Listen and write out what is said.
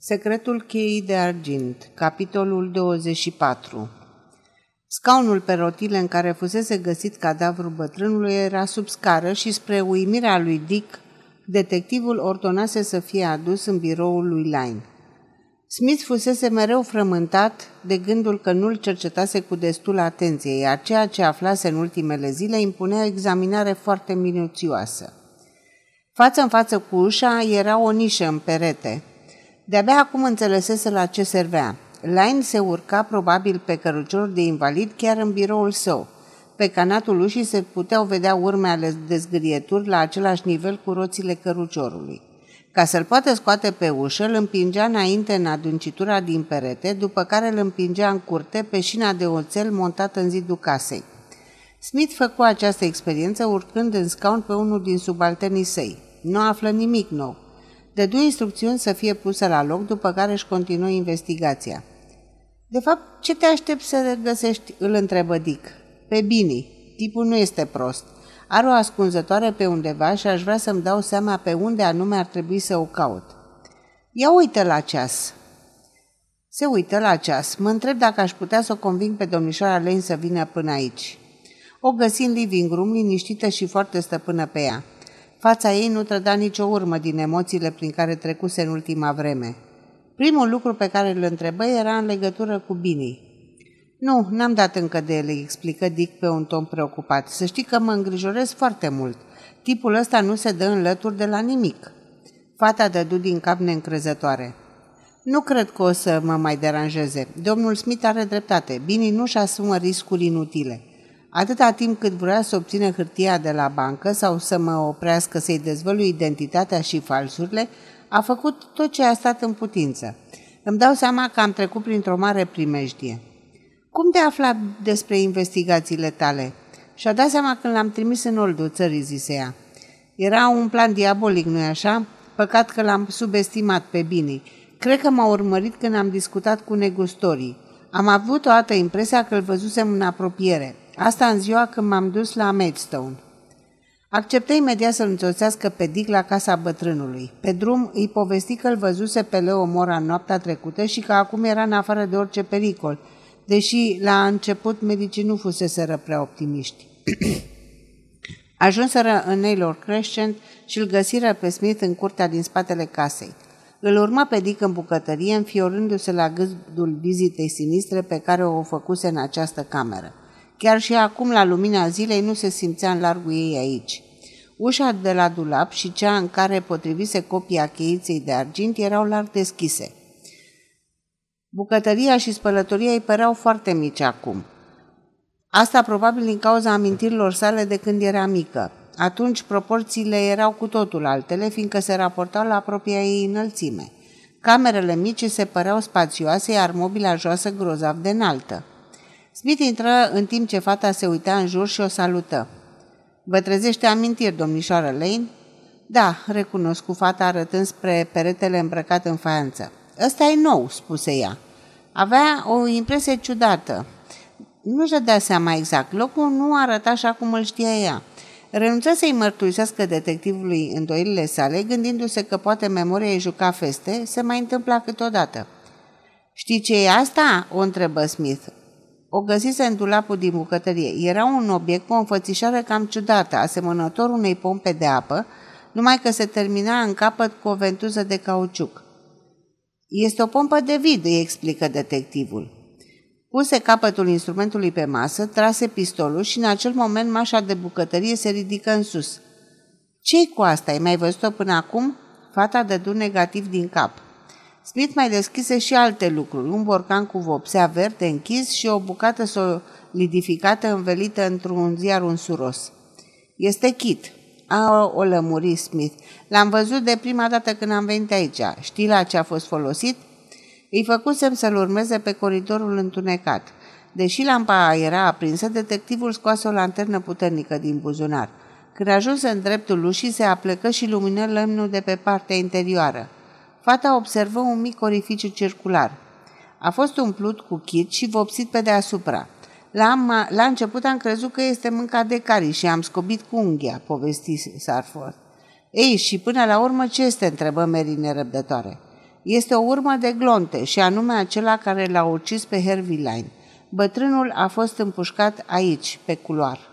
Secretul cheii de argint, capitolul 24 Scaunul pe rotile în care fusese găsit cadavrul bătrânului era sub scară și spre uimirea lui Dick, detectivul ordonase să fie adus în biroul lui Line. Smith fusese mereu frământat de gândul că nu-l cercetase cu destul atenție, iar ceea ce aflase în ultimele zile impunea o examinare foarte minuțioasă. Față în față cu ușa era o nișă în perete, de-abia acum înțelesese la ce servea. Line se urca probabil pe cărucior de invalid chiar în biroul său. Pe canatul ușii se puteau vedea urme ale dezgârieturi la același nivel cu roțile căruciorului. Ca să-l poată scoate pe ușă, îl împingea înainte în adâncitura din perete, după care îl împingea în curte pe șina de oțel montată în zidul casei. Smith făcu această experiență urcând în scaun pe unul din subalternii săi. Nu află nimic nou dădu instrucțiuni să fie pusă la loc, după care își continuă investigația. De fapt, ce te aștept să găsești?" îl întrebă Dick. Pe Bini. Tipul nu este prost. Are o ascunzătoare pe undeva și aș vrea să-mi dau seama pe unde anume ar trebui să o caut. Ia uită la ceas. Se uită la ceas. Mă întreb dacă aș putea să o conving pe domnișoara Lane să vină până aici. O găsi în living room, liniștită și foarte stăpână pe ea. Fața ei nu trăda nicio urmă din emoțiile prin care trecuse în ultima vreme. Primul lucru pe care îl întrebă era în legătură cu Bini. Nu, n-am dat încă de ele, explică Dick pe un ton preocupat. Să știi că mă îngrijorez foarte mult. Tipul ăsta nu se dă în lături de la nimic. Fata dădu din cap neîncrezătoare. Nu cred că o să mă mai deranjeze. Domnul Smith are dreptate. Bini nu-și asumă riscuri inutile. Atâta timp cât vrea să obțină hârtia de la bancă sau să mă oprească să-i dezvălui identitatea și falsurile, a făcut tot ce a stat în putință. Îmi dau seama că am trecut printr-o mare primejdie. Cum te afla despre investigațiile tale? Și-a dat seama când l-am trimis în oldul țării, zise ea. Era un plan diabolic, nu-i așa? Păcat că l-am subestimat pe Bini. Cred că m-a urmărit când am discutat cu negustorii. Am avut o altă impresia că îl văzusem în apropiere. Asta în ziua când m-am dus la Maidstone. Acceptă imediat să-l însoțească pe Dick la casa bătrânului. Pe drum îi povesti că îl văzuse pe Leo Mora noaptea trecută și că acum era în afară de orice pericol, deși la început medicii nu fuseseră prea optimiști. Ajunseră în Naylor Crescent și îl găsiră pe Smith în curtea din spatele casei. Îl urma pe Dick în bucătărie, înfiorându-se la gândul vizitei sinistre pe care o făcuse în această cameră. Chiar și acum, la lumina zilei, nu se simțea în largul ei aici. Ușa de la dulap și cea în care potrivise copia cheiței de argint erau larg deschise. Bucătăria și spălătoria îi păreau foarte mici acum. Asta probabil din cauza amintirilor sale de când era mică. Atunci proporțiile erau cu totul altele, fiindcă se raportau la propria ei înălțime. Camerele mici se păreau spațioase, iar mobila joasă grozav de înaltă. Smith intră în timp ce fata se uita în jur și o salută. Vă trezește amintiri, domnișoară Lane? Da, recunosc cu fata arătând spre peretele îmbrăcat în faianță. Ăsta e nou, spuse ea. Avea o impresie ciudată. Nu-și dădea seama exact. Locul nu arăta așa cum îl știa ea. Renunță să-i mărturisească detectivului îndoielile sale, gândindu-se că poate memoria îi juca feste, se mai întâmpla câteodată. Știi ce e asta?" o întrebă Smith. O găsise în dulapul din bucătărie. Era un obiect cu o înfățișare cam ciudată, asemănător unei pompe de apă, numai că se termina în capăt cu o ventuză de cauciuc. Este o pompă de vid, îi explică detectivul. Puse capătul instrumentului pe masă, trase pistolul și în acel moment mașa de bucătărie se ridică în sus. Ce-i cu asta? Ai mai văzut-o până acum?" Fata dădu negativ din cap. Smith mai deschise și alte lucruri, un borcan cu vopsea verde închis și o bucată solidificată învelită într-un ziar unsuros. Este Kit. A, o lămuri Smith. L-am văzut de prima dată când am venit aici. Știi la ce a fost folosit? Îi făcusem să-l urmeze pe coridorul întunecat. Deși lampa era aprinsă, detectivul scoase o lanternă puternică din buzunar. Când ajunse în dreptul ușii, se aplecă și lumină lemnul de pe partea interioară. Fata observă un mic orificiu circular. A fost umplut cu chit și vopsit pe deasupra. La, la început am crezut că este mâncat de cari și am scobit cu unghia, povesti Sarford. Ei, și până la urmă ce este, întrebă Mary nerăbdătoare. Este o urmă de glonte și anume acela care l-a ucis pe Herviline. Bătrânul a fost împușcat aici, pe culoar.